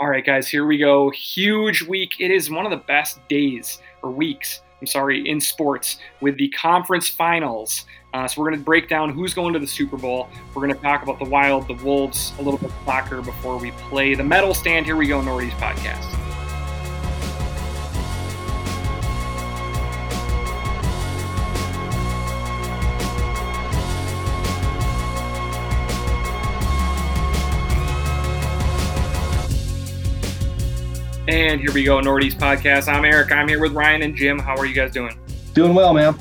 All right, guys, here we go. Huge week. It is one of the best days or weeks, I'm sorry, in sports with the conference finals. Uh, so we're going to break down who's going to the Super Bowl. We're going to talk about the Wild, the Wolves, a little bit of soccer before we play the medal stand. Here we go, Nordy's podcast. And here we go, Nordy's podcast. I'm Eric. I'm here with Ryan and Jim. How are you guys doing? Doing well, man.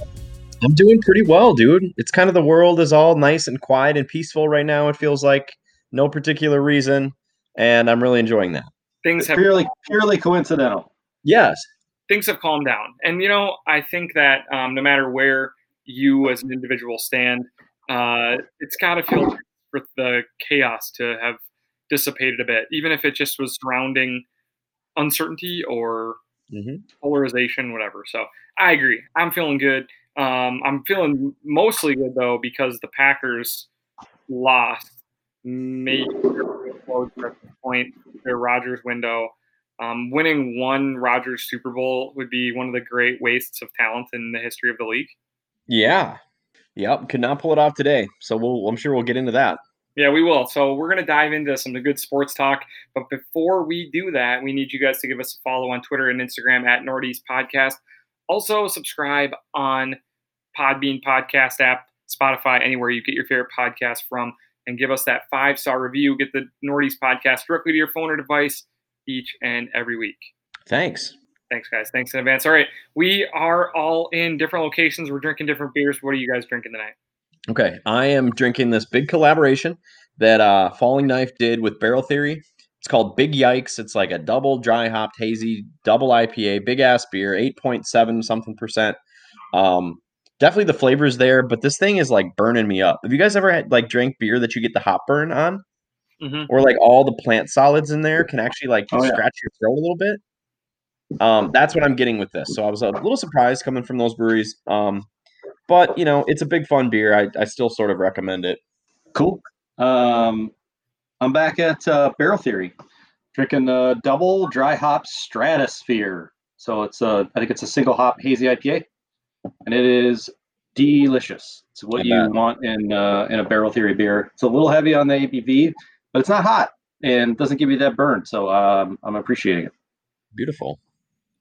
I'm doing pretty well, dude. It's kind of the world is all nice and quiet and peaceful right now. It feels like no particular reason, and I'm really enjoying that. Things have purely purely coincidental. Yes. Things have calmed down, and you know, I think that um, no matter where you as an individual stand, uh, it's got to feel for the chaos to have dissipated a bit, even if it just was surrounding uncertainty or mm-hmm. polarization, whatever. So I agree. I'm feeling good. Um, I'm feeling mostly good though because the Packers lost maybe close at the point their Rodgers window. Um, winning one Rodgers Super Bowl would be one of the great wastes of talent in the history of the league. Yeah. Yep. Could not pull it off today. So we'll, I'm sure we'll get into that. Yeah, we will. So we're going to dive into some of the good sports talk. But before we do that, we need you guys to give us a follow on Twitter and Instagram at Northeast Podcast. Also, subscribe on Podbean Podcast app, Spotify, anywhere you get your favorite podcast from, and give us that five star review. Get the Northeast Podcast directly to your phone or device each and every week. Thanks. Thanks, guys. Thanks in advance. All right. We are all in different locations. We're drinking different beers. What are you guys drinking tonight? Okay, I am drinking this big collaboration that uh, Falling Knife did with Barrel Theory. It's called Big Yikes. It's like a double dry hopped hazy double IPA, big ass beer, eight point seven something percent. Um, definitely the flavors there, but this thing is like burning me up. Have you guys ever had like drank beer that you get the hop burn on, mm-hmm. or like all the plant solids in there can actually like oh, scratch yeah. your throat a little bit? Um, that's what I'm getting with this. So I was a little surprised coming from those breweries. Um, but you know, it's a big fun beer. I, I still sort of recommend it. Cool. Um, I'm back at uh, Barrel Theory, drinking a double dry hop Stratosphere. So it's a, I think it's a single hop hazy IPA, and it is delicious. It's what you want in uh, in a Barrel Theory beer. It's a little heavy on the ABV, but it's not hot and doesn't give you that burn. So um, I'm appreciating it. Beautiful.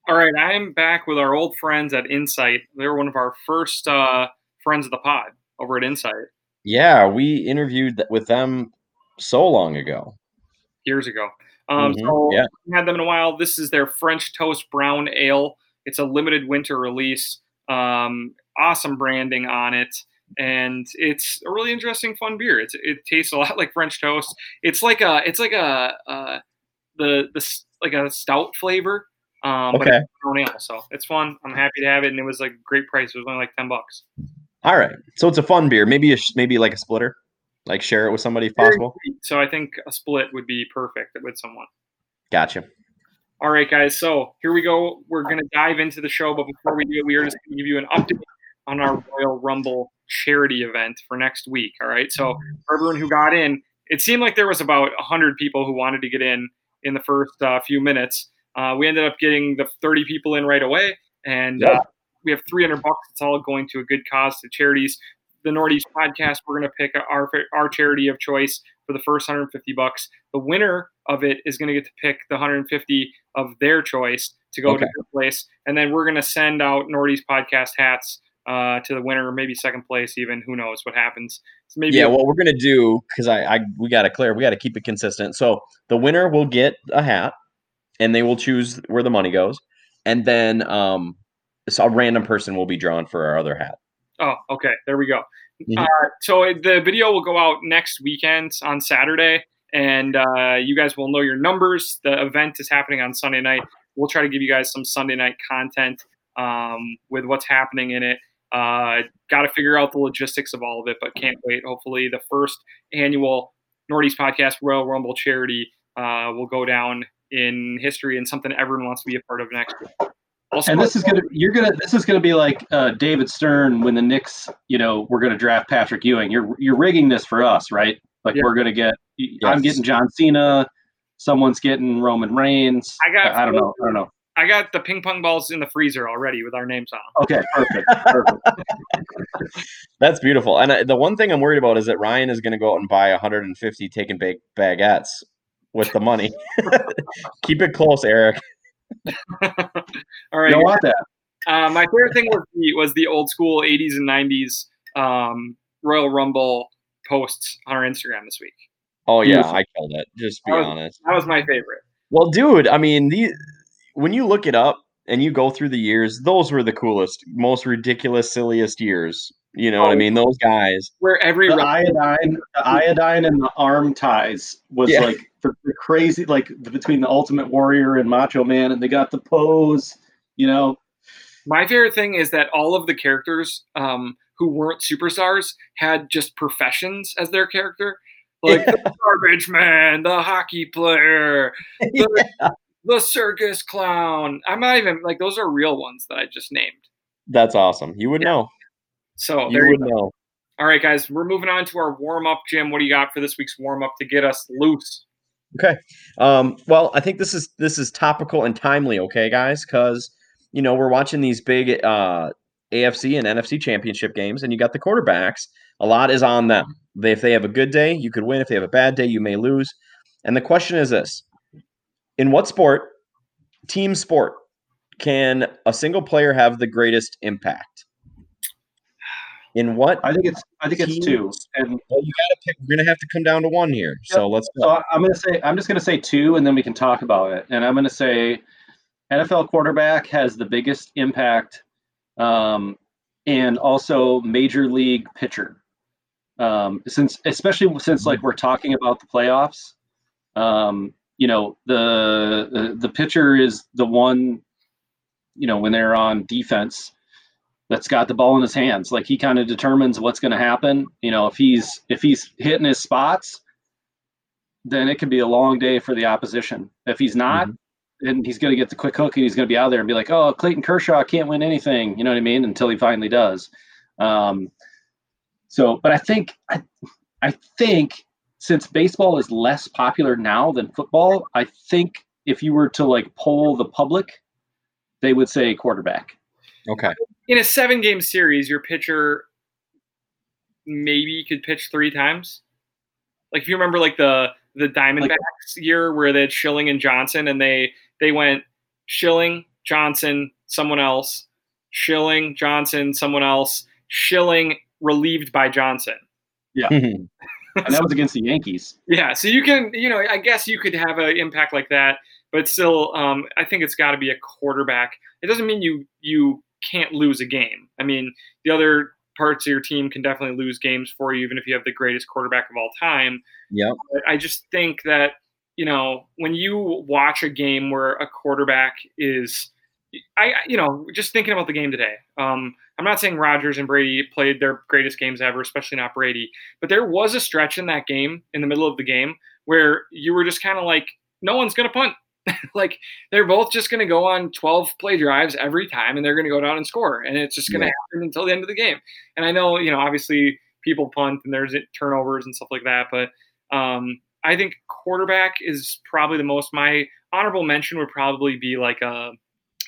All right, I am back with our old friends at Insight. They were one of our first uh, friends of the pod over at Insight. Yeah, we interviewed with them so long ago. Years ago. Um, mm-hmm. So yeah. had them in a while. This is their French Toast Brown Ale. It's a limited winter release. Um, awesome branding on it, and it's a really interesting, fun beer. It's, it tastes a lot like French toast. It's like a, it's like a, uh, the the like a stout flavor, um, okay. But it's so it's fun. I'm happy to have it, and it was like great price. It was only like ten bucks. All right, so it's a fun beer. Maybe a, maybe like a splitter, like share it with somebody if possible. So I think a split would be perfect with someone. Gotcha. All right, guys. So here we go. We're going to dive into the show, but before we do we are just going to give you an update on our Royal Rumble charity event for next week. All right. So for everyone who got in, it seemed like there was about hundred people who wanted to get in in the first uh, few minutes. Uh, we ended up getting the 30 people in right away, and uh, we have 300 bucks. It's all going to a good cause to charities. The Northeast podcast, we're going to pick our our charity of choice for the first 150 bucks. The winner of it is going to get to pick the 150 of their choice to go okay. to their place, and then we're going to send out Northeast podcast hats uh, to the winner, maybe second place, even. Who knows what happens? So maybe yeah, what we're gonna do because I, I we got to clear, we got to keep it consistent. So the winner will get a hat and they will choose where the money goes, and then um, so a random person will be drawn for our other hat. Oh, okay. There we go. Mm-hmm. Uh, so the video will go out next weekend on Saturday, and uh, you guys will know your numbers. The event is happening on Sunday night. We'll try to give you guys some Sunday night content um, with what's happening in it. Uh, Got to figure out the logistics of all of it, but can't wait. Hopefully, the first annual Northeast Podcast Royal Rumble charity uh, will go down in history and something everyone wants to be a part of next year. Also, and this is gonna you're gonna this is gonna be like uh, David Stern when the Knicks, you know, we're gonna draft Patrick Ewing. You're you're rigging this for us, right? Like yeah. we're gonna get. Yes. I'm getting John Cena. someone's getting Roman Reigns. I got. I don't know. I don't know. I got the ping pong balls in the freezer already with our names on. Okay, perfect. perfect. That's beautiful. And I, the one thing I'm worried about is that Ryan is going to go out and buy 150 taken bake baguettes with the money. Keep it close, Eric. All right. You want that. Uh, my favorite thing was the was the old school '80s and '90s um, Royal Rumble posts on our Instagram this week. Oh yeah, Beautiful. I killed it. Just be That was- honest. That was my favorite. Well, dude, I mean, the when you look it up and you go through the years, those were the coolest, most ridiculous, silliest years. You know what I Oh. mean? Those guys. Where every The iodine, the iodine, and the arm ties was Yeah. like the, the crazy, like the, between the Ultimate Warrior and Macho Man, and they got the pose. You know, my favorite thing is that all of the characters um, who weren't superstars had just professions as their character, like the garbage man, the hockey player, the, the circus clown. I'm not even like those are real ones that I just named. That's awesome. You would know. So You there you would go. know. All right, guys, we're moving on to our warm up, Jim. What do you got for this week's warm up to get us loose? Okay. Um, well, I think this is this is topical and timely, okay, guys, because you know we're watching these big uh, AFC and NFC championship games, and you got the quarterbacks. A lot is on them. They, if they have a good day, you could win. If they have a bad day, you may lose. And the question is this: In what sport, team sport, can a single player have the greatest impact? In what? I think it's I think it's two, and Well, you got to pick. We're gonna have to come down to one here. So let's go. so I'm gonna say I'm just gonna say two, and then we can talk about it. And I'm gonna say NFL quarterback has the biggest impact, um, and also major league pitcher. Um, since especially since like we're talking about the playoffs, um, you know the, the the pitcher is the one, you know when they're on defense that's got the ball in his hands. Like he kind of determines what's going to happen. You know, if he's if he's hitting his spots, then it could be a long day for the opposition. If he's not, and he's going to get the quick hook and he's going to be out there and be like, "Oh, Clayton Kershaw can't win anything." You know what I mean? Until he finally does. Um, so, but I think I, I think since baseball is less popular now than football, I think if you were to like poll the public, they would say quarterback. Okay. In a seven game series, your pitcher maybe could pitch three times. Like if you remember, like the the Diamondbacks year where they had Schilling and Johnson, and they they went Schilling, Johnson, someone else, Schilling, Johnson, someone else, Schilling relieved by Johnson. Yeah. And that was against the Yankees. Yeah, so you can, you know, I guess you could have an impact like that, but still, um, I think it's got to be a quarterback. It doesn't mean you you can't lose a game. I mean, the other parts of your team can definitely lose games for you, even if you have the greatest quarterback of all time. Yeah. I just think that you know when you watch a game where a quarterback is, I you know just thinking about the game today. Um, I'm not saying Rodgers and Brady played their greatest games ever, especially not Brady, but there was a stretch in that game in the middle of the game where you were just kind of like, no one's gonna punt. like they're both just going to go on 12 play drives every time and they're going to go down and score and it's just going to Yeah. happen until the end of the game and i know you know obviously people punt and there's turnovers and stuff like that but um, i think quarterback is probably the most my honorable mention would probably be like a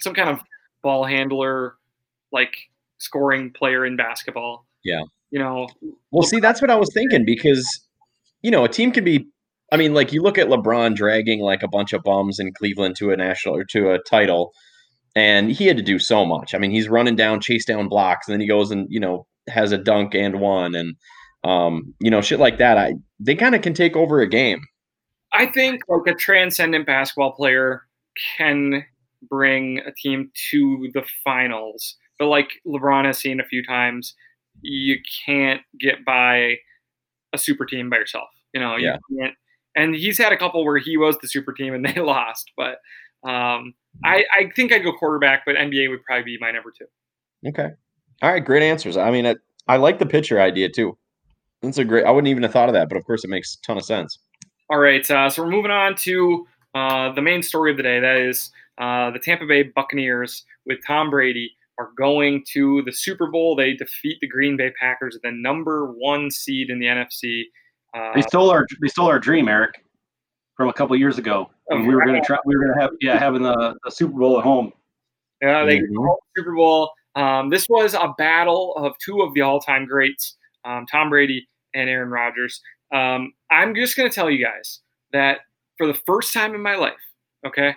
some kind of ball handler like scoring player in basketball Yeah. you know Well, see, that's what I was thinking because, you know, a team can be. I mean, like you look at LeBron dragging like a bunch of bums in Cleveland to a national or to a title, and he had to do so much. I mean, he's running down, chase down blocks, and then he goes and you know has a dunk and one, and um, you know, shit like that. I they kind of can take over a game. I think like a transcendent basketball player can bring a team to the finals, but like LeBron has seen a few times, you can't get by a super team by yourself. You know, Yeah. can't. And he's had a couple where he was the super team and they lost, but um, I, I think I'd go quarterback, but NBA would probably be my number two. Okay. All right. Great answers. I mean, I, I like the pitcher idea too. That's a great. I wouldn't even have thought of that, but of course, it makes a ton of sense. All right, uh, so we're moving on to uh, the main story of the day. That is uh, the Tampa Bay Buccaneers with Tom Brady are going to the Super Bowl. They defeat the Green Bay Packers, the number one seed in the NFC. Uh, They stole our they stole our dream, Eric. from a couple years ago. And we were gonna try. We were gonna have yeah having the, the Super Bowl at home. Yeah, they Mhm. the Super Bowl. Um, this was a battle of two of the all-time greats, um, Tom Brady and Aaron Rodgers. Um, I'm just going to tell you guys that for the first time in my life, okay,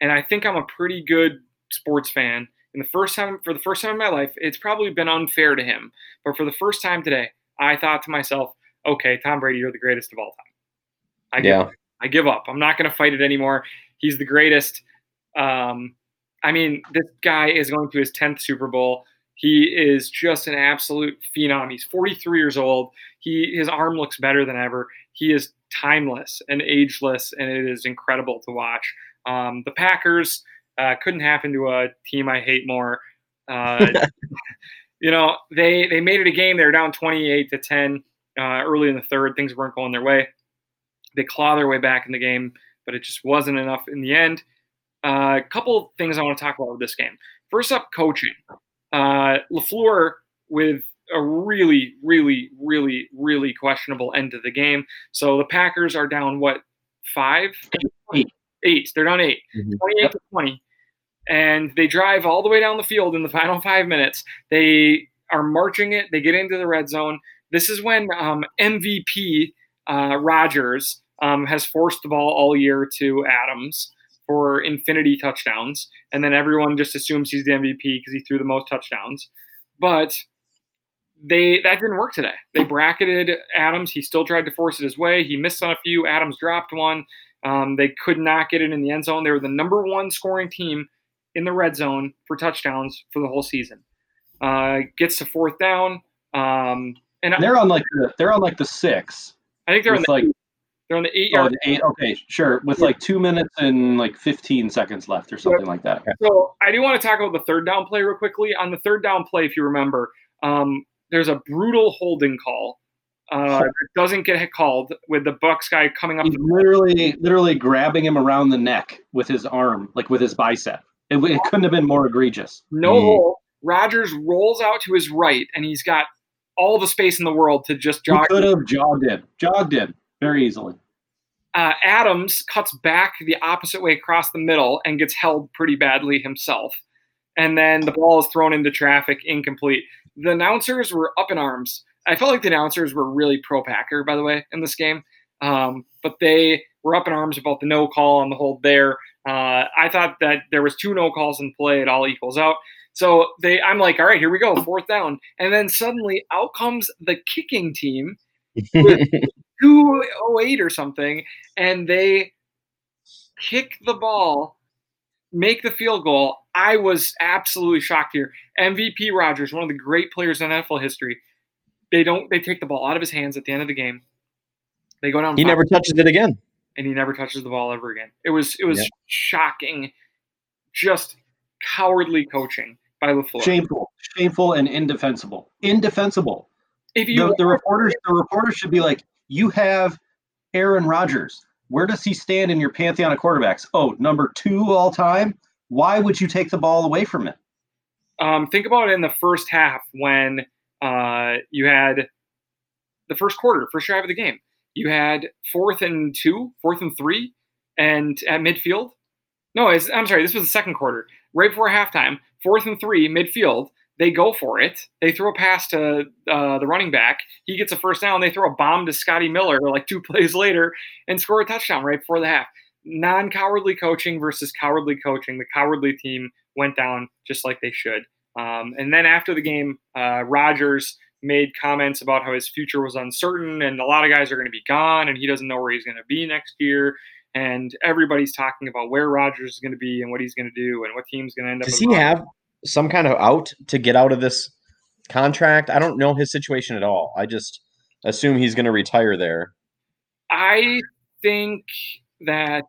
and I think I'm a pretty good sports fan. And the first time, for the first time in my life, it's probably been unfair to him, but for the first time today, I thought to myself, okay, Tom Brady, you're the greatest of all time. I give Yeah. I give up. I'm not going to fight it anymore. He's the greatest. Um, I mean, this guy is going to his 10th Super Bowl. He is just an absolute phenom. He's 43 years old. He his arm looks better than ever. He is timeless and ageless, and it is incredible to watch. Um, the Packers uh, couldn't happen to a team I hate more. Uh, you know, they they made it a game. They were down 28 to 10 uh, early in the third. Things weren't going their way. They claw their way back in the game, but it just wasn't enough in the end. A couple things I want to talk about with this game. First up, coaching. Uh, LaFleur with a really, really, really, really questionable end to the game. So the Packers are down what five, Eight. eight. They're down 8 Mhm. 28 to 20, and they drive all the way down the field in the final five minutes. They are marching it. They get into the red zone. This is when um, MVP uh, Rodgers um, has forced the ball all year to Adams for infinity touchdowns, and then everyone just assumes he's the MVP because he threw the most touchdowns. But they that didn't work today. They bracketed Adams. He still tried to force it his way. He missed on a few. Adams dropped one. Um, they could not get it in the end zone. They were the number one scoring team in the red zone for touchdowns for the whole season. Uh, gets to fourth down, um, and They're on like the they're on like the six. I think they're on with the like they're on the eight oh, yard. the eight. Okay, sure. With like two minutes and like fifteen seconds left or something like that. So I do want to talk about the third down play real quickly. On the third down play, if you remember, um, there's a brutal holding call uh, that doesn't get called with the Bucks guy coming up. He's literally literally grabbing him around the neck with his arm, like with his bicep. It, it couldn't have been more egregious. No Mm. hole. Rodgers rolls out to his right, and he's got all the space in the world to just He jog. could have jogged in, jogged in very easily. Uh, Adams cuts back the opposite way across the middle and gets held pretty badly himself. And then the ball is thrown into traffic, incomplete. The announcers were up in arms. I felt like the announcers were really pro Packer, by the way, in this game. Um, but they were up in arms about the no call on the hold there. Uh, I thought that there was two no calls in play. It all equals out. So they, I'm like, all right, here we go, fourth down. And then suddenly out comes the kicking team, 208 or something, and they kick the ball, make the field goal. I was absolutely shocked here. MVP Rodgers, one of the great players in NFL history. They don't. They take the ball out of his hands at the end of the game. They go down. he never touches it again. and he never touches the ball ever again. It was. It was Yeah. shocking. Just cowardly coaching by LaFleur. Shameful, shameful, and indefensible. Indefensible. If you The, the reporters, the reporters should be like, "You have Aaron Rodgers. Where does he stand in your pantheon of quarterbacks? Oh, number two all time. Why would you take the ball away from him? Um, think about it in the first half when uh, you had the first quarter, first drive of the game. You had fourth and two, fourth and three, and at midfield. No, it's, I'm sorry, this was the second quarter. Right before halftime, fourth and three, midfield. They go for it. They throw a pass to uh, the running back. He gets a first down. They throw a bomb to Scotty Miller like two plays later and score a touchdown right before the half. Non cowardly coaching versus cowardly coaching. The cowardly team went down just like they should. Um, and then after the game, uh, Rodgers made comments about how his future was uncertain and a lot of guys are going to be gone and he doesn't know where he's going to be next year. And everybody's talking about where Rodgers is going to be and what he's going to do and what team's going to end up. Does he have some kind of out to get out of this contract? I don't know his situation at all. I just assume he's going to retire there. I think that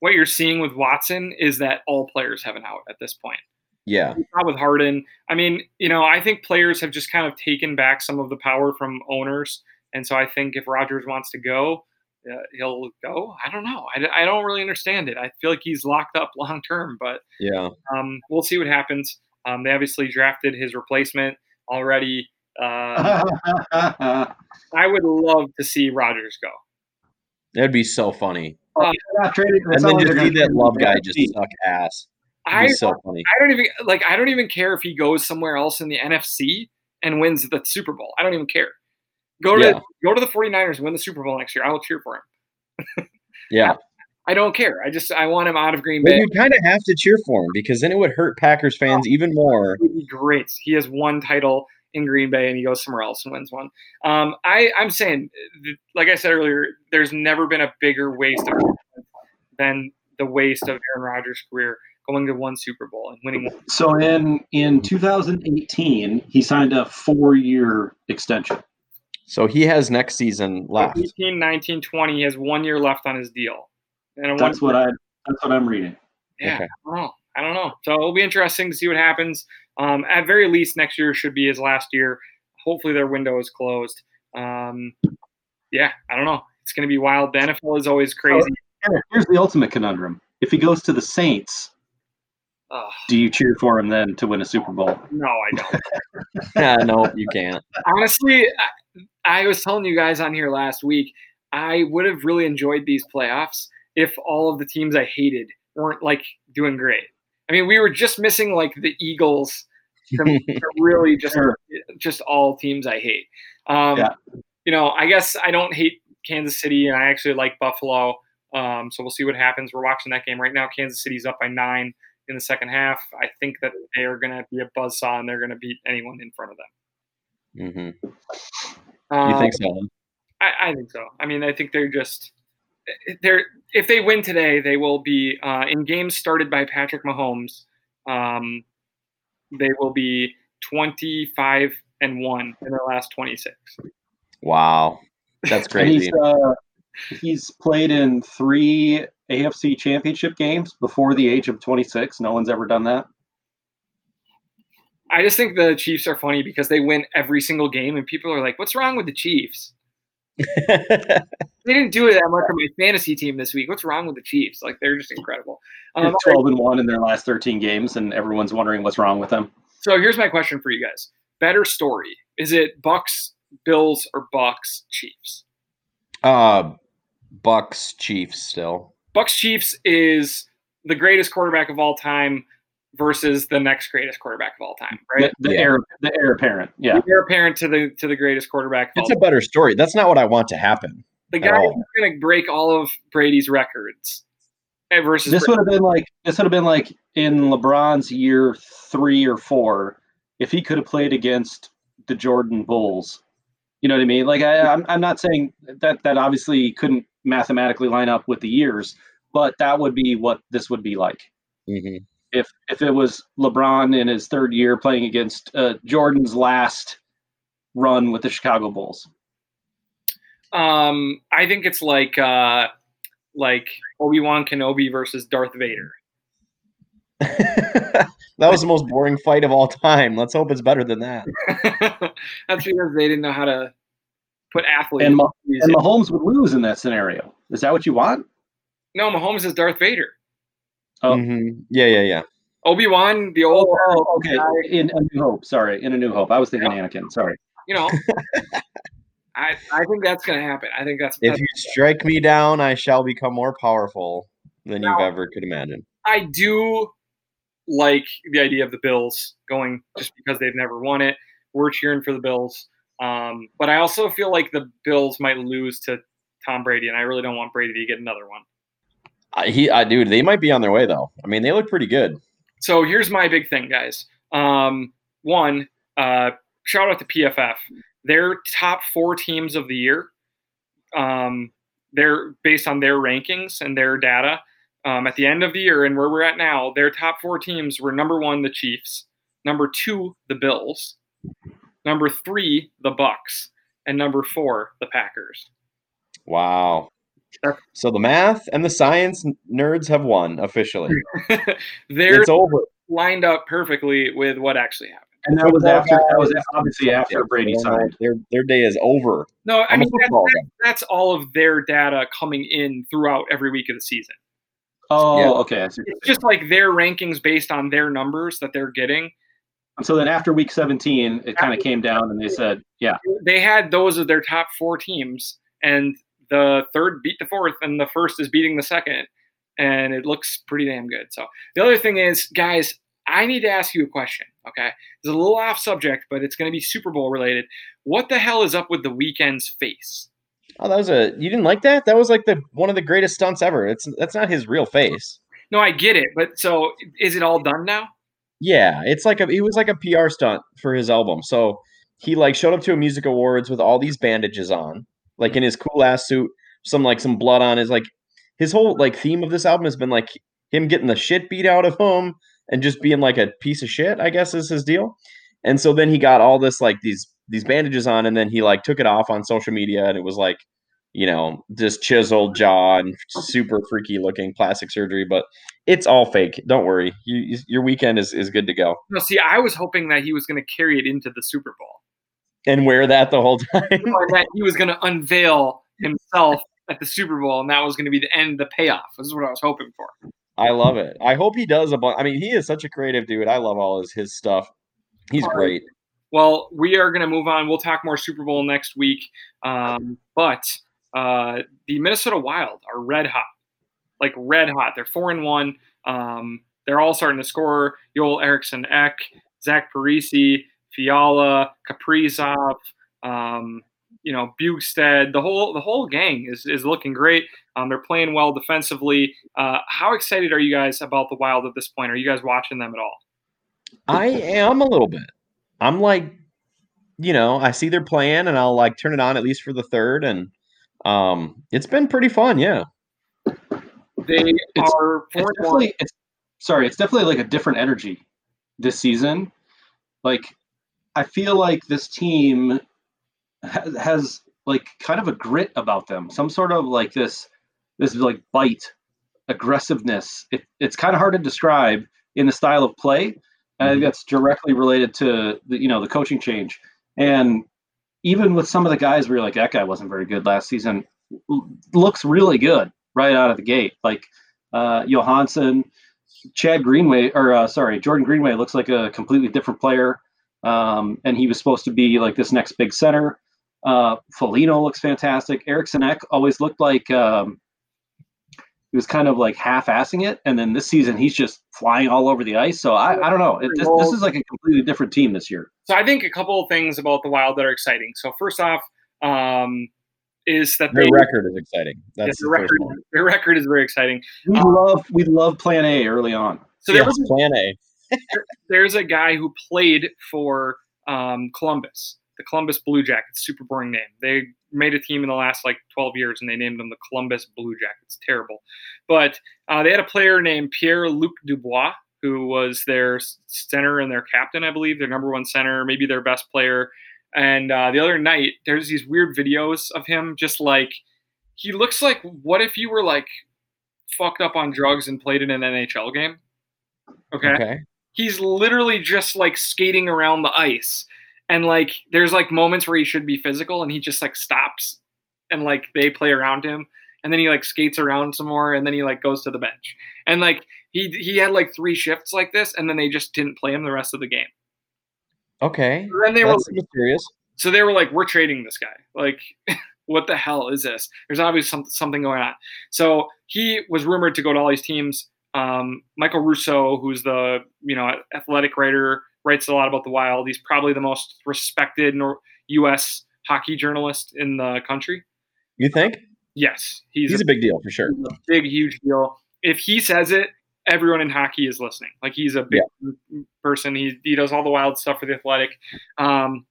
what you're seeing with Watson is that all players have an out at this point. Yeah. Not with Harden. I mean, you know, I think players have just kind of taken back some of the power from owners. And so I think if Rodgers wants to go, uh, he'll go. I don't know. I, I don't really understand it. I feel like he's locked up long term, but Yeah. um, we'll see what happens. Um, they obviously drafted his replacement already. Uh, I would love to see Rodgers go. That'd be so funny. They're not trading- And then not just see that love guy just suck ass. I so funny. I don't even like I don't even care if he goes somewhere else in the NFC and wins the Super Bowl. I don't even care. Go to Yeah. go to the 49ers and win the Super Bowl next year. I will cheer for him. Yeah. I don't care. I just I want him out of Green But Bay. you kind of have to cheer for him because then it would hurt Packers fans even more. It would be great. He has one title in Green Bay and he goes somewhere else and wins one. Um, I I'm saying, like I said earlier, there's never been a bigger waste of than the waste of Aaron Rodgers' career going to one Super Bowl and winning one. So in in 2018, he signed a four-year extension. So he has next season left. 18, 19, 20. He has one year left on his deal. And That's what I. That's what I'm reading. Yeah, Okay. I don't know. I don't know. So it'll be interesting to see what happens. Um, at very least, next year should be his last year. Hopefully, their window is closed. Um, yeah, I don't know. It's going to be wild. The NFL is always crazy. Here- Here's the ultimate conundrum: If he goes to the Saints, Ugh, do you cheer for him then to win a Super Bowl? no, I don't. yeah, no, you can't. Honestly, I, was telling you guys on here last week, I would have really enjoyed these playoffs if all of the teams I hated weren't like doing great. I mean, we were just missing like the Eagles to really just Sure. just all teams I hate. Um, Yeah. You know, I guess I don't hate Kansas City, and I actually like Buffalo. Um, so we'll see what happens. We're watching that game right now. Kansas City's up by nine in the second half. I think that they are going to be a buzzsaw, and they're going to beat anyone in front of them. hmm Um, You think so? I, I think so. I mean, I think they're just they're if they win today, they will be uh, in games started by Patrick Mahomes. Um, they will be twenty five and one in their last twenty six. Wow, that's And he's crazy. uh, he's played in three AFC Championship games before the age of 26. No one's ever done that. I just think the Chiefs are funny because they win every single game, and people are like, "What's wrong with the Chiefs? They didn't do it that much on my fantasy team this week. What's wrong with the Chiefs? Like they're just incredible." Um, They're 12 and one in their last 13 games, and everyone's wondering what's wrong with them. So here's my question for you guys: Better story? Is it Bucks, Bills, or Bucks, Chiefs? uh, Bucks Chiefs still. Bucks Chiefs is the greatest quarterback of all time versus the next greatest quarterback of all time, right? The, the Yeah. heir, the heir apparent. Yeah. They're apparent to the to the greatest quarterback. Of all It's a better story. That's not what I want to happen. the guy who's going to break all of Brady's records eh, versus This would have been like this would have been like in LeBron's year three or four if he could have played against the Jordan Bulls. You know what I mean? Like I, I'm, I'm not saying that that obviously couldn't mathematically line up with the years, but that would be what this would be like hmm if if it was LeBron in his third year playing against uh, Jordan's last run with the Chicago Bulls. Um, I think it's like uh, like Obi Wan Kenobi versus Darth Vader. that was the most boring fight of all time. Let's hope it's better than that. That's because they didn't know how to put athletes. And, Ma- in- and Mahomes would lose in that scenario. Is that what you want? no, Mahomes is Darth Vader. Oh. Mhm. Yeah, yeah, yeah. Obi Wan, the Oh, old, oh, okay. In A New Hope. Sorry, in A New Hope. I was thinking Anakin. Sorry. you know. I I think that's gonna happen. I think that's. If you strike me down, I shall become more powerful than you've ever could imagine. I do like the idea of the Bills going just because they've never won it. We're cheering for the Bills, um, but I also feel like the Bills might lose to Tom Brady, and I really don't want Brady to get another one. I, he, I, dude, they might be on their way though. I mean, they look pretty good. So here's my big thing, guys. Um, one, uh, shout out to PFF. Their top four teams of the year, um, they're based on their rankings and their data. Um, at the end of the year and where we're at now, their top four teams were number one, the Chiefs, number two, the Bills, number three, the Bucks, and number four, the Packers. Wow. That's- So the math and the science nerds have won officially. They're It's over. lined up perfectly with what actually happened. And that was after. That was obviously after Brady signed. Their their day is over. No, I I'm mean that, that- that's all of their data coming in throughout every week of the season. Oh, Yeah. okay. It's just like their rankings based on their numbers that they're getting. So then after week 17, it kind of came down, and they said, "Yeah, They had those of their top four teams, and the third beat the fourth, and the first is beating the second, and it looks pretty damn good. So the other thing is, guys, I need to ask you a question. Okay, it's a little off subject, but it's going to be Super Bowl related. What the hell is up with the Weeknd's face? Oh, that was a you didn't like that? That was like the one of the greatest stunts ever. It's that's not his real face. No, I get it, but so is it all done now? Yeah, it's like a he was like a PR stunt for his album. So he like showed up to a music awards with all these bandages on, like in mm. his cool ass suit, some like some blood on his like his whole like theme of this album has been like him getting the shit beat out of him and just being like a piece of shit, I guess is his deal. And so then he got all this like these these bandages on and then he like took it off on social media and it was like you know, just chiseled jaw and super freaky looking plastic surgery, but it's all fake. Don't worry. You, your Weeknd is, is good to go. No, see, I was hoping that he was going to carry it into the Super Bowl and wear that the whole time. that he was going to unveil himself at the Super Bowl, and that was going to be the end, the payoff. This is what I was hoping for. I love it. I hope he does a bunch. I mean, he is such a creative dude. I love all his his stuff. He's all great. Right. Well, we are going to move on. We'll talk more Super Bowl next week. Um, but uh, the Minnesota Wild are red hot, like red hot. They're four and one. Um, they're all starting to score. Joel Eriksson Ek, Zach Parise, Fiala, Kaprizov, um, you know, Bjugstad, the whole the whole gang is, is looking great. Um, they're playing well defensively. Uh, how excited are you guys about the Wild at this point? Are you guys watching them at all? I am a little bit. I'm like, you know, I see they're playing, and I'll like turn it on at least for the third, and um, it's been pretty fun. Yeah, they it's, are. It's definitely, it's, sorry, it's definitely like a different energy this season. Like, I feel like this team has, has like kind of a grit about them, some sort of like this, this like bite, aggressiveness. It, it's kind of hard to describe in the style of play. And mm-hmm. that's directly related to the, you know the coaching change. And even with some of the guys, we are like, that guy wasn't very good last season. Looks really good right out of the gate. Like uh, Johansson, Chad Greenway, or uh, sorry, Jordan Greenway looks like a completely different player. Um, and he was supposed to be like this next big center. Uh, Foligno looks fantastic. Eriksson Ek always looked like um, he was kind of like half-assing it, and then this season he's just flying all over the ice. So I, I don't know. It, this, this, is like a completely different team this year. So I think a couple of things about the Wild that are exciting. So first off, um, is that their they, record is exciting. That's the record. Their record is very exciting. We um, love we love Plan A early on. So there yes, was Plan A. there, there's a guy who played for um, Columbus, the Columbus Blue Jackets. Super boring name. They made a team in the last like 12 years and they named them the Columbus Blue Jackets. Terrible. But uh, they had a player named Pierre Luc Dubois, who was their center and their captain, I believe, their number one center, maybe their best player. And uh, the other night, there's these weird videos of him just like, he looks like what if you were like fucked up on drugs and played in an NHL game? Okay. okay. He's literally just like skating around the ice. And like there's like moments where he should be physical and he just like stops and like they play around him. And then he like skates around some more and then he like goes to the bench. And like he he had like three shifts like this and then they just didn't play him the rest of the game. Okay. So then they That's were mysterious. so they were like we're trading this guy. Like what the hell is this? There's obviously some, something going on. So he was rumored to go to all these teams um, michael russo who's the you know athletic writer writes a lot about the Wild. He's probably the most respected U.S. hockey journalist in the country. You think? Yes, he's, he's a, a, big deal for sure. a big, huge deal. If he says it, everyone in hockey is listening. Like he's a big yeah. person. He he does all the Wild stuff for the Athletic. Um,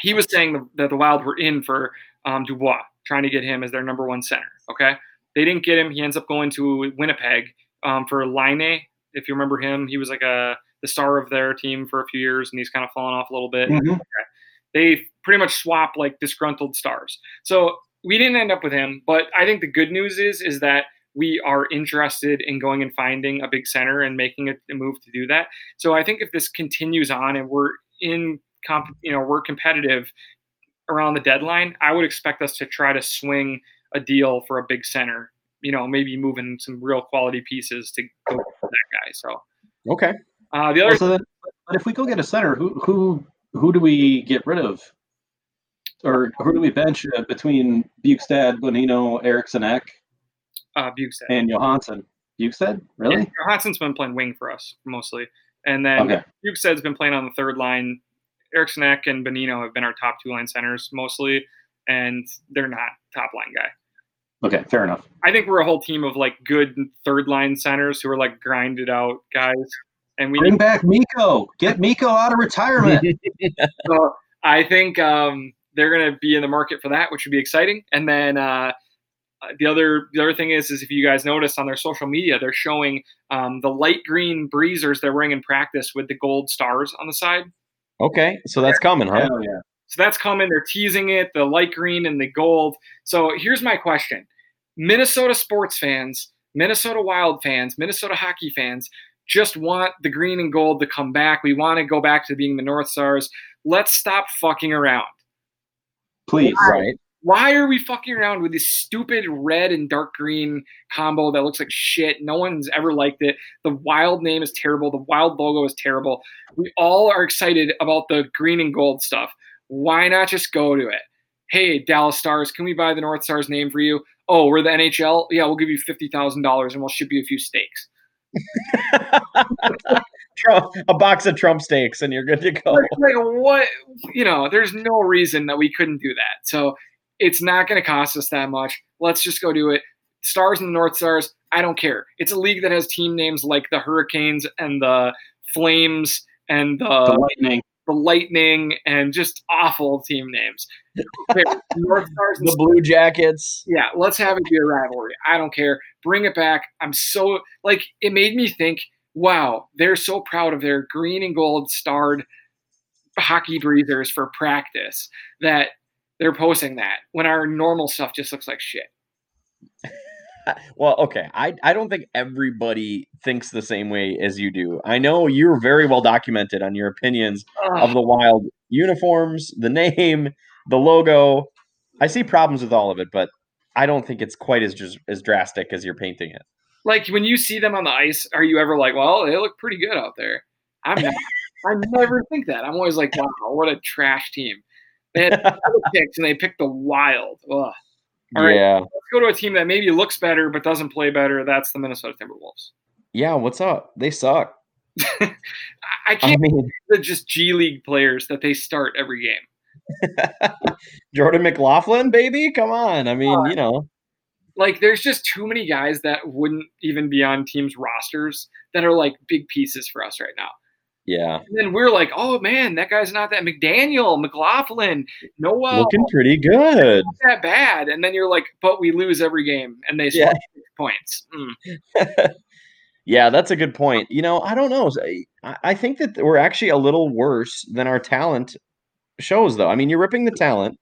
he was saying that the Wild were in for um, Dubois, trying to get him as their number one center. Okay, they didn't get him. He ends up going to Winnipeg um, for Laine. If you remember him, he was like a the star of their team for a few years, and he's kind of fallen off a little bit. Mm-hmm. They pretty much swap like disgruntled stars. So we didn't end up with him, but I think the good news is is that we are interested in going and finding a big center and making a, a move to do that. So I think if this continues on and we're in comp, you know, we're competitive around the deadline, I would expect us to try to swing a deal for a big center. You know, maybe moving some real quality pieces to go for that guy. So okay, uh, the other, well, so then, but if we go get a center, who who who do we get rid of? or who do we bench uh, between Bjugstad, Bonino, Eriksson Ek, Uh, Bjugstad. and Johansson? Bjugstad? Really? Yeah, Johansson's been playing wing for us mostly, and then Okay. Bjugstad's been playing on the third line. Eriksson Ek and Bonino have been our top two line centers mostly, and they're not top line guy. Okay, fair enough. I think we're a whole team of like good third line centers who are like grinded out guys, and we Bring back Mikko. Get Mikko out of retirement. so I think um, they're going to be in the market for that, which would be exciting. And then uh, the other the other thing is is if you guys notice on their social media, they're showing um, the light green breezers they're wearing in practice with the gold stars on the side. Okay, so that's coming, huh? Hell yeah. So that's coming. They're teasing it, the light green and the gold. So here's my question Minnesota sports fans, Minnesota Wild fans, Minnesota hockey fans just want the green and gold to come back. We want to go back to being the North Stars. Let's stop fucking around. Please. Right. Why are we fucking around with this stupid red and dark green combo that looks like shit? No one's ever liked it. The wild name is terrible. The wild logo is terrible. We all are excited about the green and gold stuff. Why not just go to it? Hey, Dallas Stars, can we buy the North Stars name for you? Oh, we're the NHL? Yeah, we'll give you $50,000 and we'll ship you a few steaks. Trump, a box of Trump steaks, and you're good to go. like, like what you know there's no reason that we couldn't do that so it's not going to cost us that much let's just go do it stars and the north stars i don't care it's a league that has team names like the hurricanes and the flames and The the, Lightning. The lightning and just awful team names north stars The Blue Jackets. yeah, let's have it be a rivalry. I don't care. Bring it back. I'm so like it made me think, wow, they're so proud of their green and gold starred hockey breezers for practice that they're posting that when our normal stuff just looks like shit. Well, okay. I, I don't think everybody thinks the same way as you do. I know you're very well documented on your opinions of the wild uniforms, the name, the logo. I see problems with all of it, but I don't think it's quite as just as drastic as you're painting it. like when you see them on the ice, are you ever like, well, they look pretty good out there? I'm not. I never think that. I'm always like, wow, what a trash team. They had other picks and they picked the wild. Ugh. All right. yeah. let's go to a team that maybe looks better but doesn't play better. That's the Minnesota Timberwolves. Yeah, what's up? They suck. I I I can't mean, the just G League players that they start every game. Jordan McLaughlin, baby, come on. I mean, you know, Like, there's just too many guys that wouldn't even be on teams' rosters that are like big pieces for us right now. Yeah, And then we're like, oh man, that guy's not that McDaniel, McLaughlin, Noah, looking pretty good. not that bad. And then you're like, but we lose every game and they score Yeah. points. Mm. Yeah, that's a good point. You know, I don't know. I, I think that we're actually a little worse than our talent shows, though. I mean, you're ripping the talent,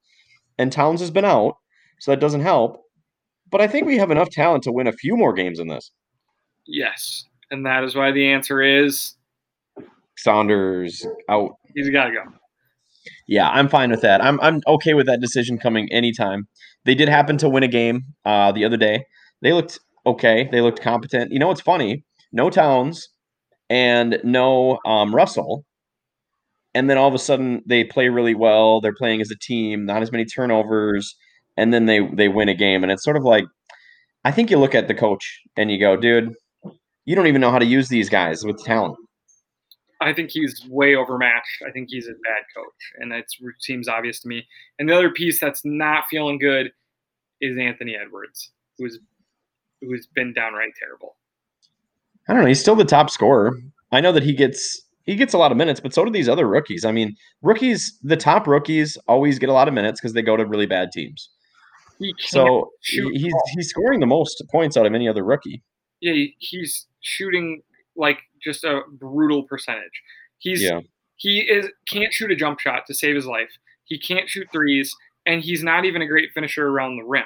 and Towns has been out, so that doesn't help. But I think we have enough talent to win a few more games in this. Yes. And that is why the answer is Saunders out. he's got to go. Yeah, I'm fine with that. I'm I'm okay with that decision coming anytime. They did happen to win a game uh, the other day. They looked okay. They looked competent. You know what's funny? No Towns and no um, Russell. And then all of a sudden they play really well. They're playing as a team, not as many turnovers, and then they they win a game. And it's sort of like I think you look at the coach and you go, dude, you don't even know how to use these guys with talent. I think he's way overmatched. I think he's a bad coach, and that seems obvious to me. And the other piece that's not feeling good is Anthony Edwards, who's who's been downright terrible. I don't know. He's still the top scorer. I know that he gets he gets a lot of minutes, but so do these other rookies. I mean, rookies, the top rookies always get a lot of minutes because they go to really bad teams. He So he- he's he's scoring the most points out of any other rookie. yeah, he's shooting like just a brutal percentage. He's Yeah. he is can't shoot a jump shot to save his life. He can't shoot threes, and he's not even a great finisher around the rim.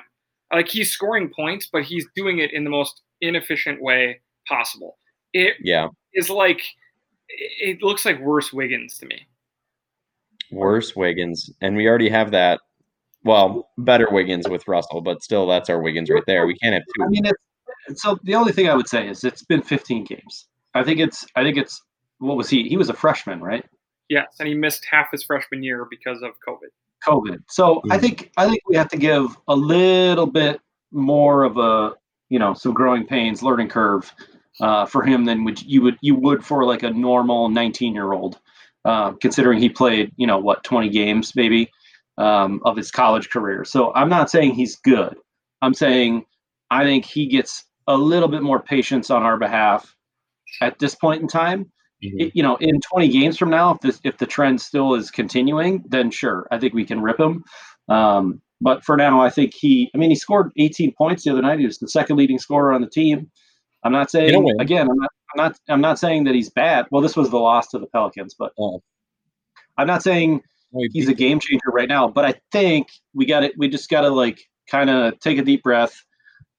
Like he's scoring points, but he's doing it in the most inefficient way possible. It Yeah. is like it it looks like worse Wiggins to me. Worse Wiggins. And we already have that. Well, better Wiggins with Russell, but still that's our Wiggins right there. We can't have two. I two. mean, it's, so the only thing I would say is it's been 15 games. I think it's. I think it's. What was he? He was a freshman, right? Yes, and he missed half his freshman year because of COVID. COVID. So I Mhm. think I think we have to give a little bit more of a you know some growing pains, learning curve uh, for him than would you would you would for like a normal 19 year old, uh, considering he played you know what 20 games maybe um, of his college career. So I'm not saying he's good. I'm saying I think he gets a little bit more patience on our behalf at this point in time Mhm. it- you know, in 20 games from now, if this if the trend still is continuing, then sure, I think we can rip him. Um, but for now, I think he. I mean, he scored 18 points the other night. He was the second leading scorer on the team. I'm not saying win. again. I'm not. I'm not. I'm not saying that he's bad. Well, this was the loss to the Pelicans, but Oh. I'm not saying he he's a game changer right now. But I think we got it. We just got to like kind of take a deep breath,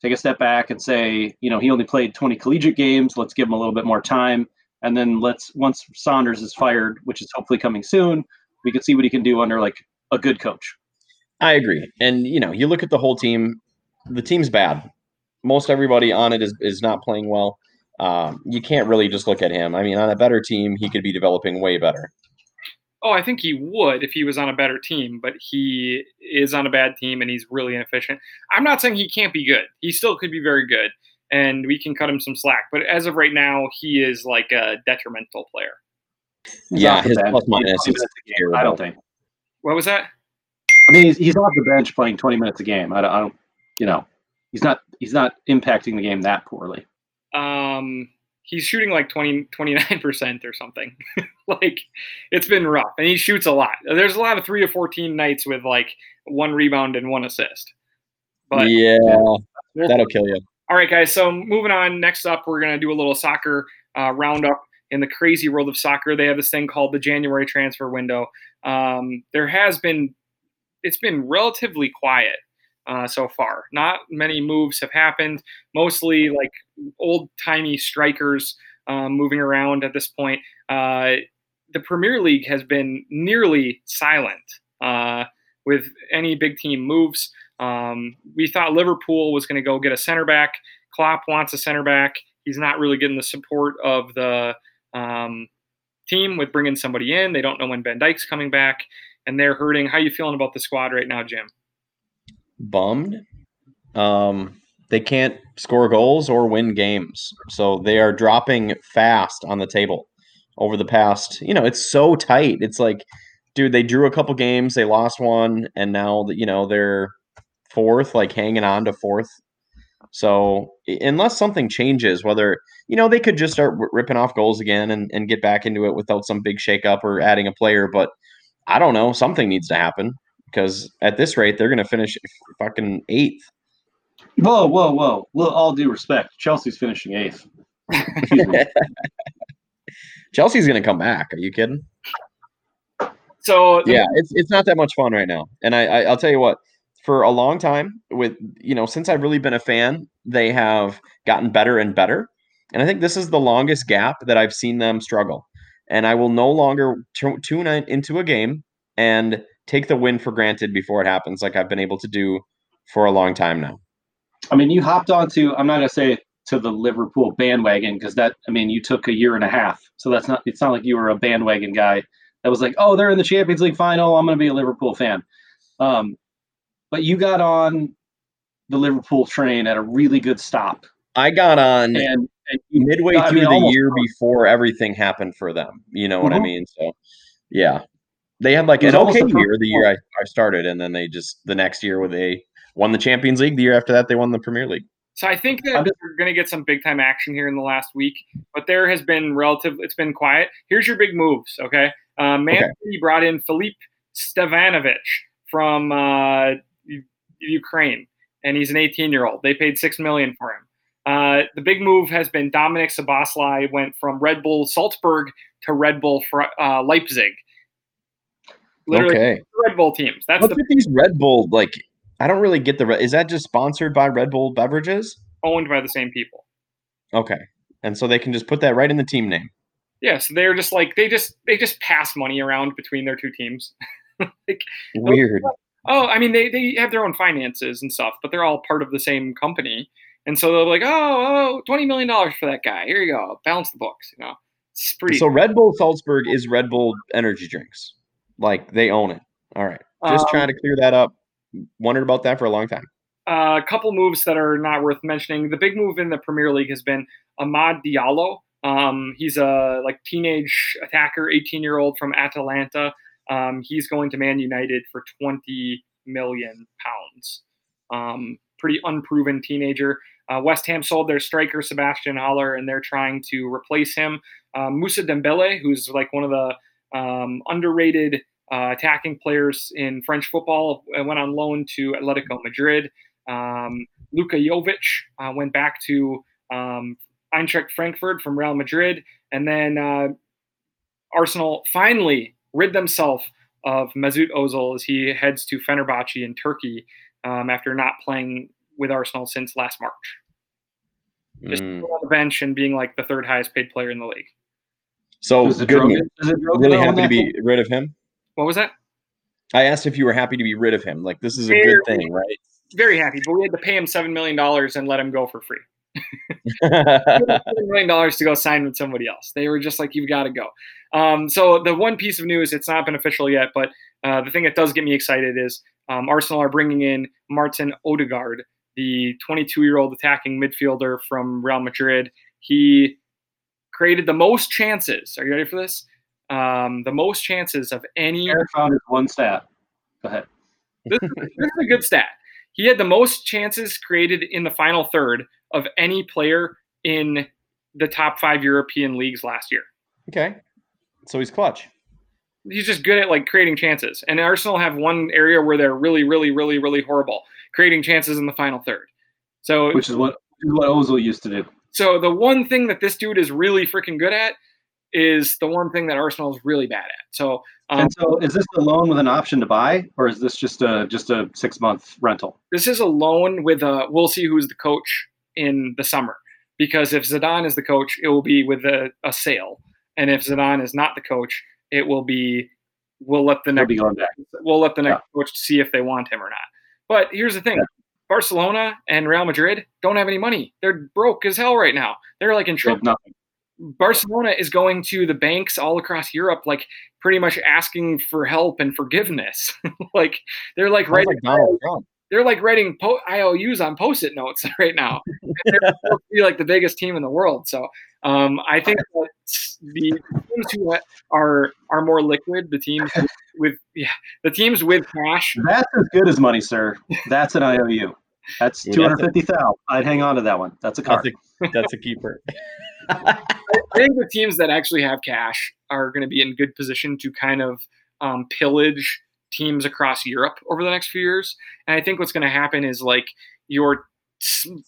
take a step back, and say, you know, he only played 20 collegiate games. Let's give him a little bit more time, and then let's once Saunders is fired, which is hopefully coming soon, we can see what he can do under like a good coach. I agree. And you know, you look at the whole team. The team's bad. Most everybody on it is is not playing well. Um, you can't really just look at him. I mean, on a better team, he could be developing way better. Oh, I think he would if he was on a better team, but he is on a bad team and he's really inefficient. I'm not saying he can't be good. He still could be very good, and we can cut him some slack. But as of right now, he is like a detrimental player. Yeah, his bench, plus playing minus 20 is minutes a game. terrible. I don't think. What was that? I mean, he's, he's off the bench playing 20 minutes a game. I don't, I don't, you know, he's not he's not impacting the game that poorly. Um, he's shooting like 20, 29% or something. like it's been rough, and he shoots a lot. There's a lot of three to 14 nights with like one rebound and one assist. But yeah, that'll kill you. All right, guys. So moving on. Next up, we're gonna do a little soccer uh, roundup. In the crazy world of soccer, they have this thing called the January transfer window. Um, there has been, it's been relatively quiet uh, so far. Not many moves have happened. Mostly like old timey strikers um, moving around at this point. Uh, the Premier League has been nearly silent uh, with any big team moves. Um, we thought Liverpool was going to go get a center back. Klopp wants a center back. He's not really getting the support of the um, team with bringing somebody in. They don't know when Van Dijk's coming back, and they're hurting. How you feeling about the squad right now, Jim? Bummed. Um, they can't score goals or win games, so they are dropping fast on the table over the past. You know, it's so tight. It's like, dude, they drew a couple games, they lost one, and now you know they're fourth, like hanging on to fourth. So unless something changes, whether you know they could just start r- ripping off goals again and, and get back into it without some big shakeup or adding a player, but I don't know, something needs to happen because at this rate they're going to finish fucking eighth. Whoa, whoa, whoa! With all due respect, Chelsea's finishing eighth. Excuse me. Chelsea's going to come back. Are you kidding? So the- Yeah, it's it's not that much fun right now. And I, I I'll tell you what, for a long time, with you know, since I've really been a fan, they have gotten better and better. And I think this is the longest gap that I've seen them struggle. And I will no longer tu- tune in- into a game and take the win for granted before it happens, like I've been able to do for a long time now. I mean, you hopped onto. I'm not gonna say to the Liverpool bandwagon because that. I mean, you took a year and a half, so that's not. It's not like you were a bandwagon guy that was like, oh, they're in the Champions League final. I'm gonna be a Liverpool fan. Um, but you got on the Liverpool train at a really good stop, I got on and, and midway I mean, through the year close. before everything happened for them. You know what I Mhm. mean? So, yeah, they had like an okay the year the year I, I started, and then they just the next year where they won the Champions League. The year after that, they won the Premier League. So I think that we're going to get some big time action here in the last week, but there has been relative. It's been quiet. Here's your big moves. Okay, uh, Man Okay. City brought in Philippe Stevanovic from uh, Ukraine, and he's an 18 year old. They paid six million for him. Uh, the big move has been Dominik Szoboszlai went from Red Bull Salzburg to Red Bull Fr- uh, Leipzig. Literally, okay, Red Bull teams. That's what's the with these Red Bull? Like, I don't really get the. Re- Is that just sponsored by Red Bull beverages? owned by the same people. Okay, and so they can just put that right in the team name. Yeah, so they're just like they just they just pass money around between their two teams. like, Weird. oh, I mean they they have their own finances and stuff, but they're all part of the same company. And so they're like, oh, oh, 20 million dollars for that guy. Here you go. Balance the books, you know. It's pretty So Red Bull Salzburg is Red Bull energy drinks. Like they own it. All right. Just Um, trying to clear that up. Wondered about that for a long time. Uh, a couple moves that are not worth mentioning. The big move in the Premier League has been Amad Diallo. Um, he's a like teenage attacker, 18 year old from Atalanta. Um, he's going to Man United for 20 million pounds. Um, pretty unproven teenager. Uh, West Ham sold their striker Sebastian Haller, and they're trying to replace him. Um, Moussa Dembélé, who's like one of the um, underrated uh, attacking players in French football, went on loan to Atletico Madrid. Um, Luka Jovic uh, went back to um, Eintracht Frankfurt from Real Madrid, and then uh, Arsenal finally rid themselves of Mesut Ozil as he heads to Fenerbahce in Turkey um, after not playing with Arsenal since last March. Just Mm. on the bench and being like the third highest paid player in the league. So Is it good Drogon- news. it Drogon Really happy to that be rid of him. What was that? I asked if you were happy to be rid of him. Like this is a good thing, right? Very happy, but we had to pay him seven million dollars and let him go for free. seven million dollars to go sign with somebody else. They were just like, "You've got to go." Um, so the one piece of news, it's not been official yet, but uh, the thing that does get me excited is um, Arsenal are bringing in Martin Odegaard, the 22-year-old attacking midfielder from Real Madrid. He created the most chances. Are you ready for this? Um, the most chances of any Eric found his one stat. Go ahead. this, is- this is a good stat. He had the most chances created in the final third of any player in the top five European leagues last year. okay. So he's clutch. He's just good at like creating chances. And Arsenal have one area where they're really, really, really, really horrible creating chances in the final third. So, Which is what which what Ozil used to do. So the one thing that this dude is really freaking good at is the one thing that Arsenal is really bad at. So, um, And so, is this a loan with an option to buy, or is this just a just a six month rental? this is a loan with a we'll see who's the coach in the summer because if Zidane is the coach it will be with a, a sale and if Zidane is not the coach it will be we'll let the next be going back. we'll let the next coach see if they want him or not but here's the thing Yeah. Barcelona and Real Madrid don't have any money they're broke as hell right now they're like in trouble nothing. Barcelona is going to the banks all across Europe like pretty much asking for help and forgiveness like they're like right like they're like writing po- IOUs on post-it notes right now. They're supposed to be like the biggest team in the world. So um, I think that the teams who are are more liquid, the teams with yeah, the teams with cash. That's as good as money, sir. That's an IOU. That's Yeah, two that's hundred fifty thousand. I'd hang on to that one. That's a card. That's a, that's a keeper. I think the teams that actually have cash are going to be in good position to kind of um, pillage teams across Europe over the next few years. And I think what's going to happen is like your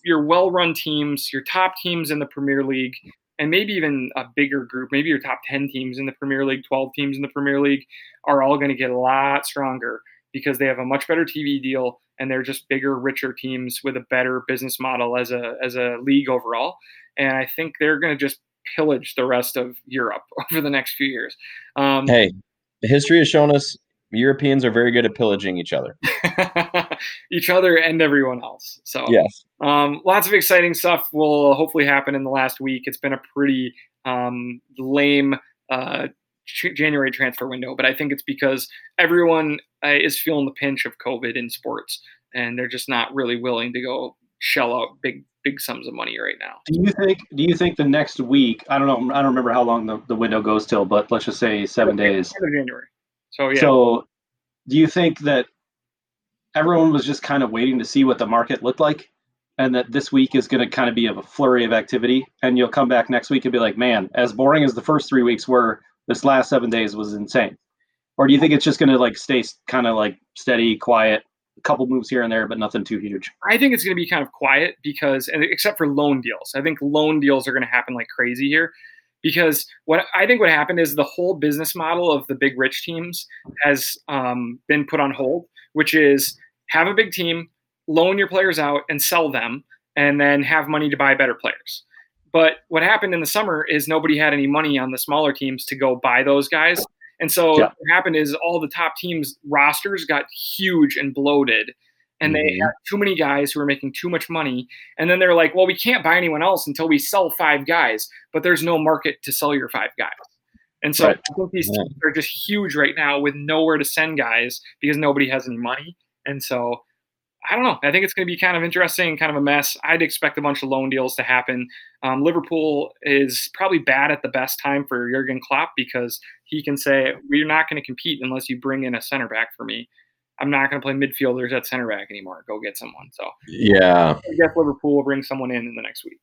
your well-run teams, your top teams in the Premier League, and maybe even a bigger group, maybe your top 10 teams in the Premier League, 12 teams in the Premier League are all going to get a lot stronger because they have a much better TV deal and they're just bigger, richer teams with a better business model as a as a league overall. And I think they're going to just pillage the rest of Europe over the next few years. Um, Hey, history has shown us Europeans are very good at pillaging each other. each other and everyone else. So Yes. um, lots of exciting stuff will hopefully happen in the last week. It's been a pretty um, lame uh, January transfer window, but I think it's because everyone uh, is feeling the pinch of COVID in sports, and they're just not really willing to go shell out big big sums of money right now. Do you think? Do you think the next week? I don't know. I don't remember how long the, the window goes till, but let's just say seven days. January. So yeah, So, do you think that everyone was just kind of waiting to see what the market looked like, and that this week is going to kind of be of a flurry of activity, and you'll come back next week and be like, "Man, as boring as the first three weeks were, this last seven days was insane." Or do you think it's just going to like stay kind of like steady, quiet, a couple moves here and there, but nothing too huge? I think it's going to be kind of quiet because, and except for loan deals, I think loan deals are going to happen like crazy here. Because what I think what happened is the whole business model of the big rich teams has um, been put on hold, which is have a big team, loan your players out, and sell them, and then have money to buy better players. But what happened in the summer is nobody had any money on the smaller teams to go buy those guys. And so Yeah. what happened is all the top teams' rosters got huge and bloated, and they Mhm. had too many guys who were making too much money. And then they're like, well, we can't buy anyone else until we sell five guys, but there's no market to sell your five guys. And so Right. I think these teams are just huge right now with nowhere to send guys because nobody has any money. And so I don't know. I think it's going to be kind of interesting, kind of a mess. I'd expect a bunch of loan deals to happen. Um, Liverpool is probably bad at the best time for Jurgen Klopp because he can say, "We're not going to compete unless you bring in a center back for me. I'm not going to play midfielders at center back anymore. Go get someone." So Yeah. I guess Liverpool will bring someone in in the next week.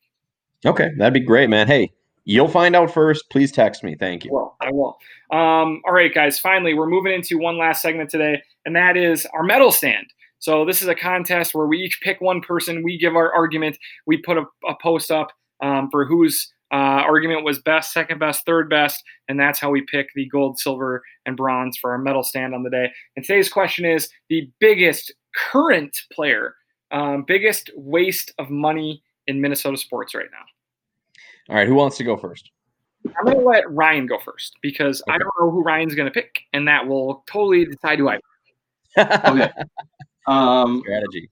Okay, that'd be great, man. Hey, you'll find out first. Please text me. Thank you. Well, I will. Um, all right, guys. Finally, we're moving into one last segment today, and that is our medal stand. So this is a contest where we each pick one person. We give our argument. We put a, a post up um, for whose uh, argument was best, second best, third best, and that's how we pick the gold, silver, and bronze for our medal stand on the day. And today's question is the biggest current player, um, biggest waste of money in Minnesota sports right now. All right, who wants to go first? I'm going to let Ryan go first because I don't know who Ryan's going to pick, and that will totally decide who I pick. Okay. Um, Strategy.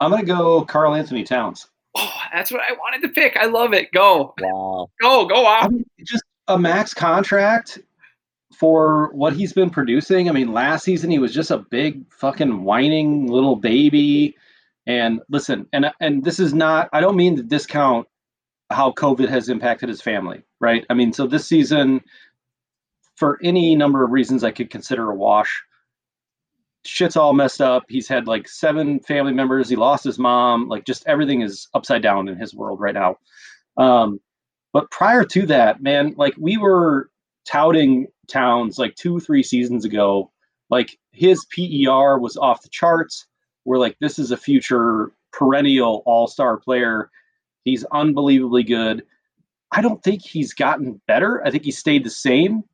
I'm gonna go Karl Anthony Towns. Oh, that's what I wanted to pick. I love it. Go, Wow. go, go I mean, just a max contract for what he's been producing. I mean, last season he was just a big fucking whining little baby. And listen, and and this is not. I don't mean to discount how COVID has impacted his family, right? I mean, so this season, for any number of reasons, I could consider a wash. Shit's all messed up. He's had like seven family members. He lost his mom. Like, just everything is upside down in his world right now. Um, but prior to that, man, like we were touting Towns like two, three seasons ago. Like his PER was off the charts. We're like, this is a future perennial all star player. He's unbelievably good. I don't think he's gotten better. I think he stayed the same,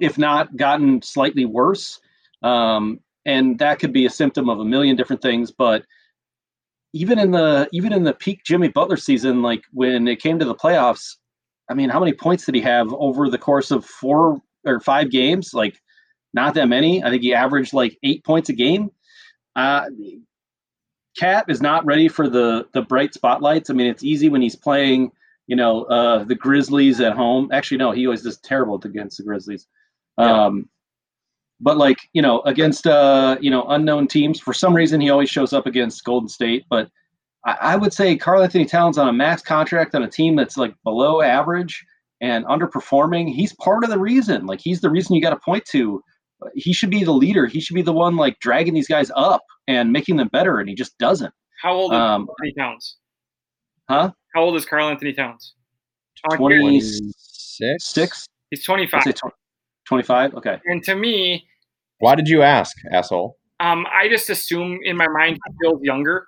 if not gotten slightly worse. Um, and that could be a symptom of a million different things. But even in the even in the peak Jimmy Butler season, like when it came to the playoffs, I mean, how many points did he have over the course of four or five games? Like, not that many. I think he averaged like eight points a game. Uh, Cat is not ready for the the bright spotlights. I mean, it's easy when he's playing, you know, uh, the Grizzlies at home. Actually, no, he always does terrible against the Grizzlies. Yeah. But like you know, against uh, you know unknown teams, for some reason he always shows up against Golden State. But I, I would say Karl Anthony Towns on a max contract on a team that's like below average and underperforming. He's part of the reason. Like he's the reason you got to point to. He should be the leader. He should be the one like dragging these guys up and making them better, and he just doesn't. How old is Um, Anthony Towns? Huh? How old is Karl Anthony Towns? Oh, Twenty Six. six. He's 25. Twenty-five. Okay. And to me, Why did you ask, asshole? um, I just assume in my mind he feels younger.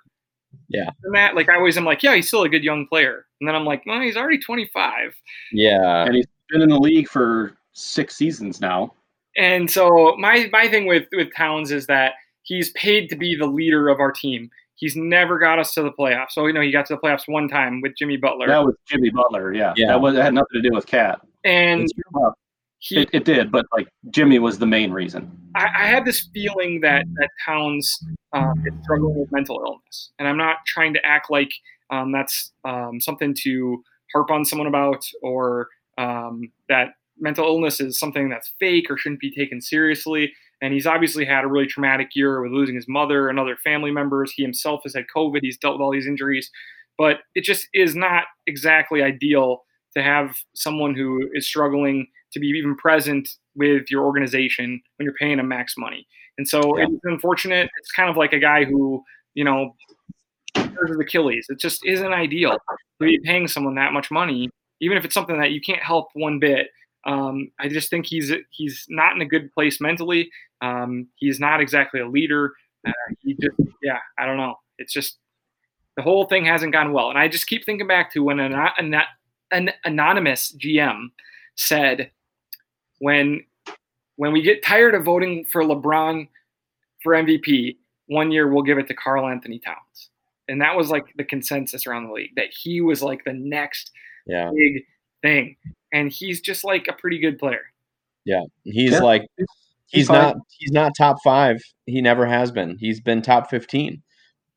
Yeah. Than that, like I always am like, yeah, he's still a good young player. And then I'm like, well, he's already 25. Yeah. and he's been in the league for six seasons now. And so my my thing with with Towns is that he's paid to be the leader of our team. He's never got us to the playoffs. So you know he got to the playoffs one time with Jimmy Butler, That was Jimmy Butler. Yeah. Yeah. That was that had nothing to do with Cat. and Well, he it, it did, but like Jimmy was the main reason. I, I have this feeling that that Towns um, is struggling with mental illness, and I'm not trying to act like um, that's um, something to harp on someone about, or um, that mental illness is something that's fake or shouldn't be taken seriously. And he's obviously had a really traumatic year with losing his mother and other family members. He himself has had COVID. He's dealt with all these injuries, but it just is not exactly ideal to have someone who is struggling to be even present with your organization when you're paying him max money. And so Yeah. it's unfortunate. It's kind of like a guy who, you know, his Achilles. It just isn't ideal to be paying someone that much money, even if it's something that you can't help one bit. Um, I just think he's he's not in a good place mentally. Um, he's not exactly a leader. Uh, he just, yeah, I don't know. It's just the whole thing hasn't gone well. And I just keep thinking back to when an, an, an anonymous GM said, when when we get tired of voting for LeBron for MVP, one year we'll give it to Karl Anthony Towns. And that was like the consensus around the league that he was like the next Yeah. big thing. And he's just like a pretty good player. Yeah. He's Yeah. like He's he's not he's not top five. He never has been. He's been top fifteen.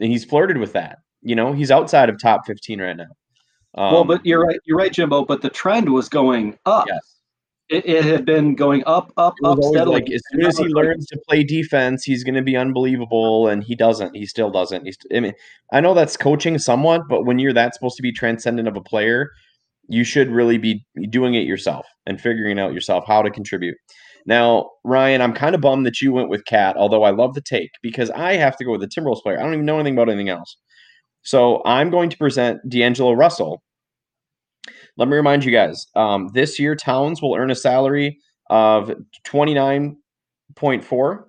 And he's flirted with that. You know, he's outside of top fifteen right now. Um, well, but you're right. You're right, Jimbo. But the trend was going up. yes. It, it had been going up, up, up steadily. like as soon as he learns to play defense, he's going to be unbelievable, and he doesn't. He still doesn't. He's. I mean, I know that's coaching somewhat, but when you're that supposed to be transcendent of a player, you should really be doing it yourself and figuring out yourself how to contribute. Now, Ryan, I'm kind of bummed that you went with Cat, although I love the take because I have to go with the Timberwolves player. I don't even know anything about anything else. So I'm going to present D'Angelo Russell. Let me remind you guys um, this year, Towns will earn a salary of 29.4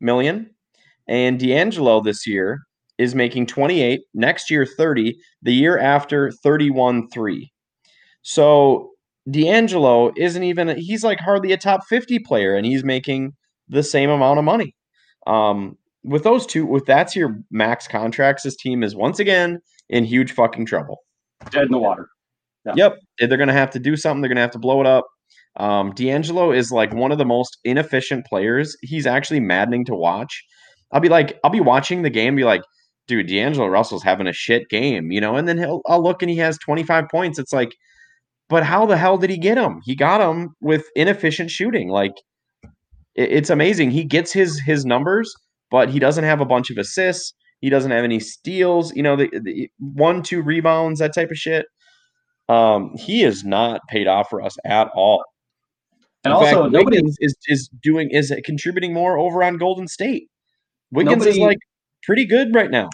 million, and D'Angelo this year is making 28, next year 30, the year after 31.3. So D'Angelo isn't even he's like hardly a top 50 player and he's making the same amount of money. Um, with those two, with that's your max contracts, this team is once again in huge fucking trouble. dead in the water. Yep. They're gonna have to do something, they're gonna have to blow it up. Um, D'Angelo is like one of the most inefficient players. He's actually maddening to watch. I'll be like, I'll be watching the game, be like, dude, D'Angelo Russell's having a shit game, you know, and then he'll I'll look and he has 25 points. It's like, but how the hell did he get them? He got them with inefficient shooting. Like it, it's amazing. He gets his his numbers, but he doesn't have a bunch of assists. He doesn't have any steals. You know, the, the one two rebounds, that type of shit. Um, he is not paid off for us at all. And In also, fact, nobody Wiggins is is doing is contributing more over on Golden State. Wiggins is like pretty good right now.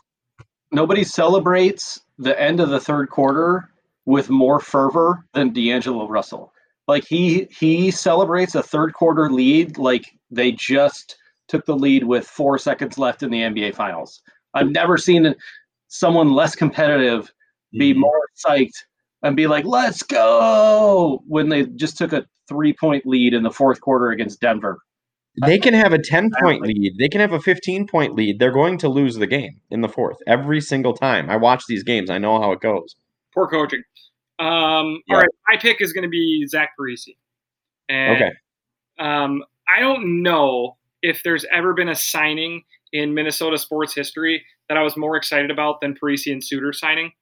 nobody celebrates the end of the third quarter with more fervor than D'Angelo Russell. Like he he celebrates a third quarter lead like they just took the lead with four seconds left in the NBA Finals. I've never seen someone less competitive be Mm-hmm. more psyched and be like, "Let's go!" when they just took a three point lead in the fourth quarter against Denver. They can have a 10 point lead. They can have a 15 point lead. They're going to lose the game in the fourth every single time. I watch these games. I know how it goes. Poor coaching. Um, Yeah. All right, my pick is going to be Zach Parise. And, Okay. Um, I don't know if there's ever been a signing in Minnesota sports history that I was more excited about than Parise and Suter signing.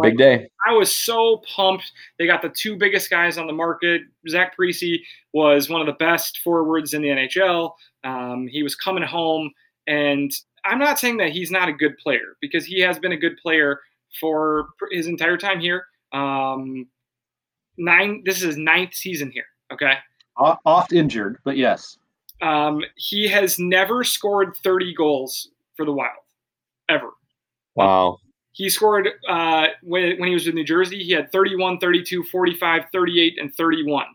Big day. I was so pumped. They got the two biggest guys on the market. Zach Parise was one of the best forwards in the NHL. Um, he was coming home, and I'm not saying that he's not a good player because he has been a good player for his entire time here. Um, nine. This is his ninth season here. Okay. O- Oft injured, but yes. Um, he has never scored 30 goals for the Wild, ever. Wow. He scored uh, when, when he was in New Jersey. He had 31, 32, 45, 38, and 31.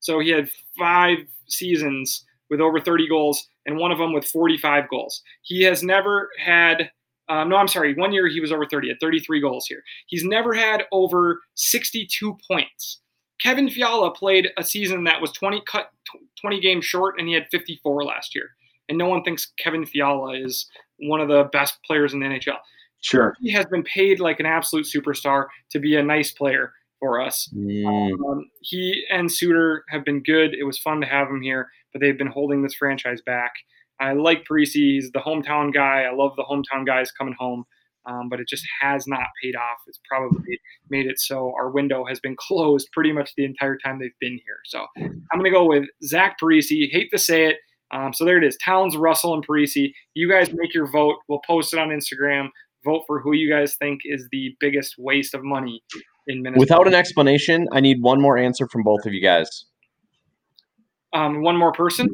So he had five seasons with over 30 goals, and one of them with 45 goals. He has never had, um, no, I'm sorry, one year he was over 30, at 33 goals here. He's never had over 62 points. Kevin Fiala played a season that was 20 cut 20 games short, and he had 54 last year. And no one thinks Kevin Fiala is one of the best players in the NHL Sure. he has been paid like an absolute superstar to be a nice player for us. Mm, Um, he and Suter have been good. It was fun to have him here, but they've been holding this franchise back. I like Parise. He's the hometown guy. I love the hometown guys coming home, um, but it just has not paid off. It's probably made it so our window has been closed pretty much the entire time they've been here. So I'm going to go with Zach Parise. Hate to say it. Um, so there it is. Towns, Russell, and Parise. You guys make your vote. We'll post it on Instagram. Vote for who you guys think is the biggest waste of money in Minnesota. Without an explanation, I need one more answer from both of you guys. um, one more person,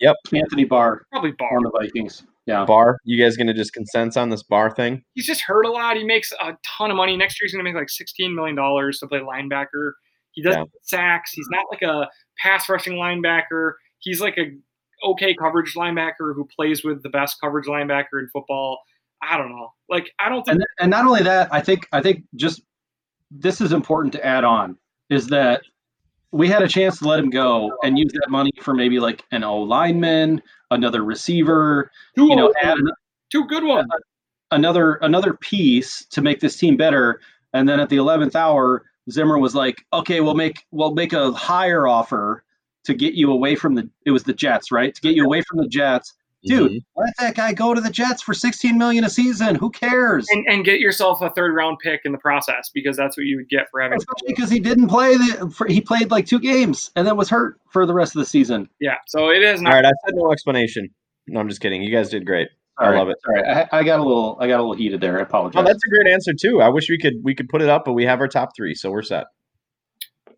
Yep, Anthony Barr probably Barr. on the Vikings. Yeah. Barr, you guys gonna just consent on this bar thing? He's just hurt a lot. He makes a ton of money. Next year, he's going to make like $16 million to play linebacker. He doesn't Yeah. sacks. He's not like a pass rushing linebacker. He's like a okay coverage linebacker who plays with the best coverage linebacker in football. I don't know. Like I don't think and and not only that, I think I think just this is important to add on is that we had a chance to let him go and use that money for maybe like an O lineman, another receiver, two, you know, add an, two good ones. Uh, another another piece to make this team better. And then at the eleventh hour, Zimmer was like, "Okay, we'll make we'll make a higher offer to get you away from the it was the Jets, right? To get you away from the Jets dude, Mhm. let that guy go to the Jets for 16 million a season. Who cares? And, and get yourself a third round pick in the process because that's what you would get for having. Especially because he didn't play the. For, he played like two games and then was hurt for the rest of the season. Yeah, so it is All not. right, I said no explanation. No, I'm just kidding. You guys did great. I love it. All right, I, I got a little. I got a little heated there. I apologize. Oh, that's a great answer too. I wish we could we could put it up, but we have our top three, so we're set.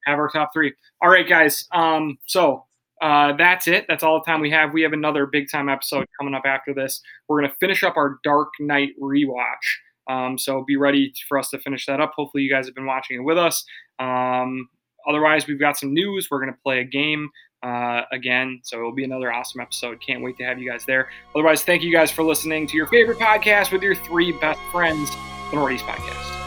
have our top three. All right, guys. Um, so uh, that's it. That's all the time we have. We have another big time episode coming up after this. We're gonna finish up our Dark Knight rewatch. Um, so be ready for us to finish that up. Hopefully, you guys have been watching it with us. Um, otherwise, we've got some news. We're gonna play a game uh, again, so it'll be another awesome episode. Can't wait to have you guys there. Otherwise, thank you guys for listening to your favorite podcast with your three best friends, the Northeast Podcast.